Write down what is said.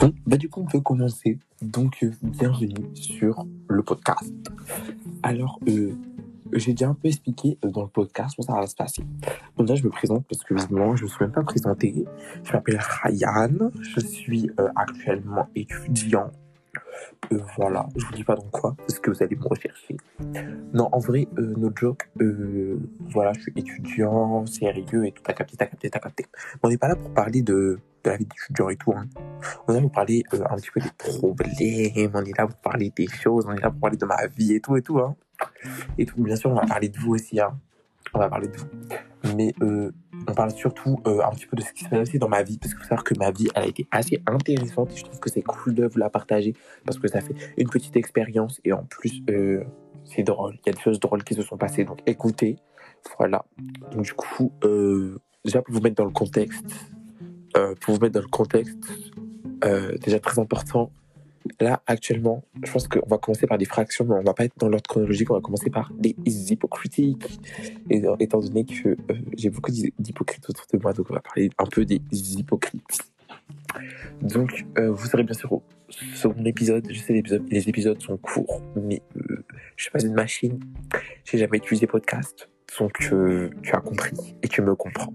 Bon, bah du coup, on peut commencer. Donc, euh, bienvenue sur le podcast. Alors, euh, j'ai déjà un peu expliqué euh, dans le podcast comment ça va se passer. Donc là, je me présente parce que visiblement, je ne me suis même pas présenté. Je m'appelle Ryan. Je suis actuellement étudiant. Voilà, je vous dis pas dans quoi, parce que vous allez me rechercher. Non, en vrai, no joke, voilà, je suis étudiant, sérieux et tout, t'as capté, t'as capté, t'as capté. On n'est pas là pour parler de, de la vie et tout, hein. On est là pour parler euh, un petit peu des problèmes, on est là pour parler des choses, on est là pour parler de ma vie et tout et tout, hein. Et tout, bien sûr, on va parler de vous aussi, hein. On va parler de vous. Mais euh, on parle surtout euh, un petit peu de ce qui se passe aussi dans ma vie, parce que faut savoir que ma vie, a été assez intéressante je trouve que c'est cool de vous la partager, parce que ça fait une petite expérience et en plus, c'est drôle. Il y a des choses drôles qui se sont passées, donc écoutez. Voilà. Donc du coup, déjà pour vous mettre dans le contexte, euh, pour vous mettre dans le contexte, euh, déjà très important, là actuellement, je pense qu'on va commencer par des fractions, mais on va pas être dans l'ordre chronologique, on va commencer par des hypocritiques. Et, euh, étant donné que j'ai beaucoup d'hy- d'hypocrites autour de moi, donc on va parler un peu des hypocrites. Donc, vous serez bien sûr au second épisode. Je sais, les épisodes, les épisodes sont courts, mais euh, je suis pas une machine. J'ai jamais utilisé podcast. Donc, tu as compris et tu me comprends.